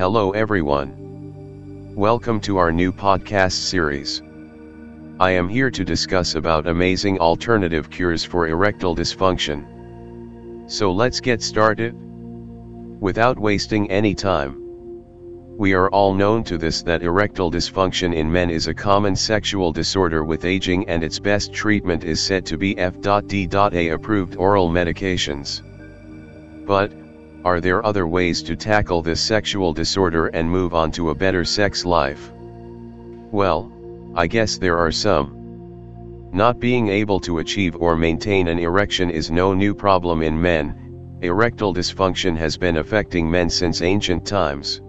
Hello everyone. Welcome to our new podcast series. I am here to discuss about amazing alternative cures for erectile dysfunction. So let's get started. Without wasting any time. We are all known to this that erectile dysfunction in men is a common sexual disorder with aging and its best treatment is said to be F.D.A approved oral medications. But, are there other ways to tackle this sexual disorder and move on to a better sex life? Well, I guess there are some. Not being able to achieve or maintain an erection is no new problem in men, erectile dysfunction has been affecting men since ancient times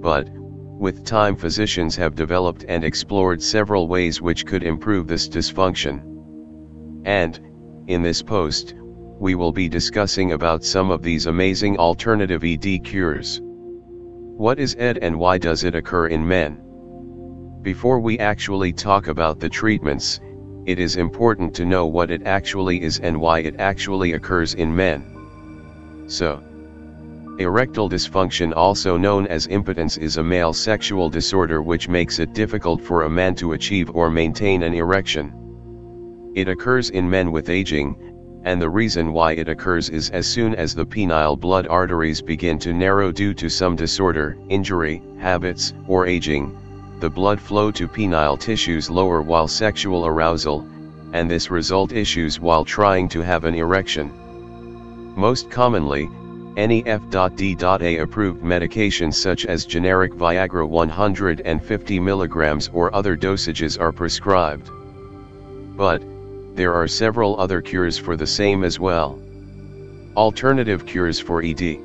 but, with time physicians have developed and explored several ways which could improve this dysfunction. And, in this post, we will be discussing about some of these amazing alternative ED cures. What is ED and why does it occur in men? Before we actually talk about the treatments, it is important to know what it actually is and why it actually occurs in men. So, Erectile dysfunction also known as impotence is a male sexual disorder which makes it difficult for a man to achieve or maintain an erection. It occurs in men with aging, and the reason why it occurs is as soon as the penile blood arteries begin to narrow due to some disorder, injury, habits, or aging, the blood flow to penile tissues lower while sexual arousal, and this result issues while trying to have an erection. Most commonly, any F.D.A approved medications such as generic Viagra 150 mg or other dosages are prescribed. But, there are several other cures for the same as well. Alternative cures for ED.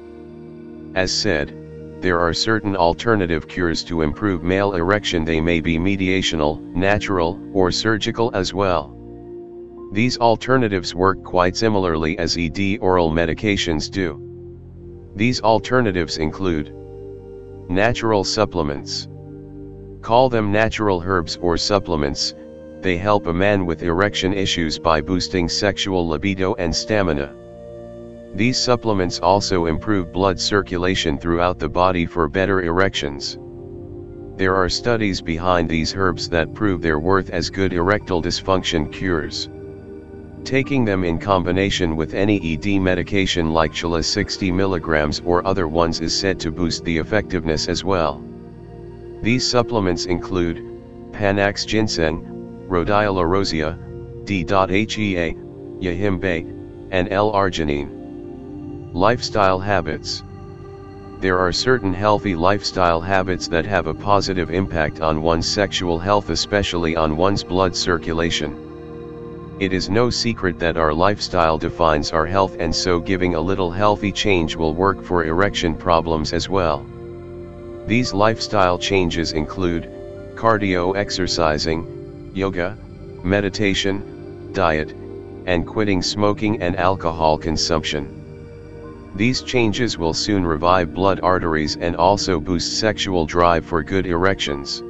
As said, there are certain alternative cures to improve male erection they may be mediational, natural, or surgical as well. These alternatives work quite similarly as ED oral medications do. These alternatives include Natural supplements. Call them natural herbs or supplements, they help a man with erection issues by boosting sexual libido and stamina. These supplements also improve blood circulation throughout the body for better erections. There are studies behind these herbs that prove their worth as good erectile dysfunction cures. Taking them in combination with any ED medication like Chala 60 mg or other ones is said to boost the effectiveness as well. These supplements include, Panax ginseng, Rhodiola rosea, D.HEA, Yohimbe, and L-arginine. Lifestyle habits. There are certain healthy lifestyle habits that have a positive impact on one's sexual health especially on one's blood circulation. It is no secret that our lifestyle defines our health and so giving a little healthy change will work for erection problems as well. These lifestyle changes include, cardio exercising, yoga, meditation, diet, and quitting smoking and alcohol consumption. These changes will soon revive blood arteries and also boost sexual drive for good erections.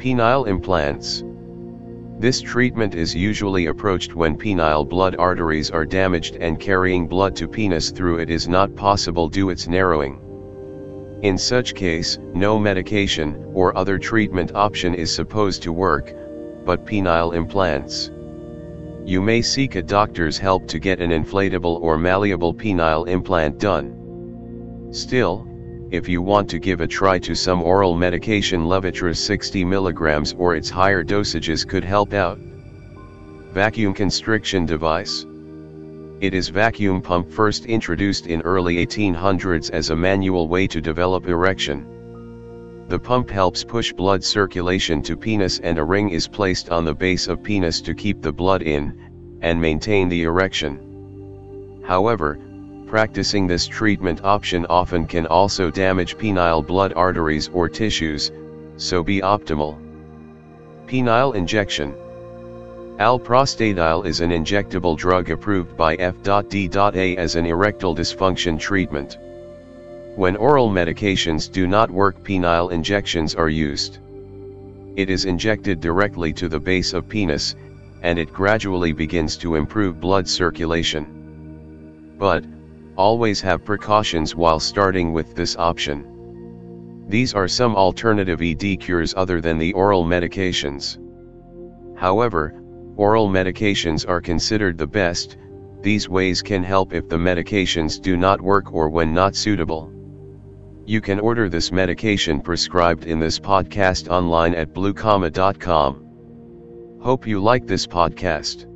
Penile implants. This treatment is usually approached when penile blood arteries are damaged and carrying blood to penis through it is not possible due its narrowing. In such case, no medication or other treatment option is supposed to work, but penile implants. You may seek a doctor's help to get an inflatable or malleable penile implant done. Still, if you want to give a try to some oral medication Levitra 60 mg or its higher dosages could help out. Vacuum constriction device. It is vacuum pump first introduced in early 1800s as a manual way to develop erection. The pump helps push blood circulation to penis and a ring is placed on the base of penis to keep the blood in, and maintain the erection. However, Practicing this treatment option often can also damage penile blood arteries or tissues, so be optimal. Penile injection. Alprostadil is an injectable drug approved by F.D.A as an erectile dysfunction treatment. When oral medications do not work penile injections are used. It is injected directly to the base of penis, and it gradually begins to improve blood circulation. But, Always have precautions while starting with this option. These are some alternative ED cures other than the oral medications. However, oral medications are considered the best, these ways can help if the medications do not work or when not suitable. You can order this medication prescribed in this podcast online at bluecomma.com. Hope you like this podcast.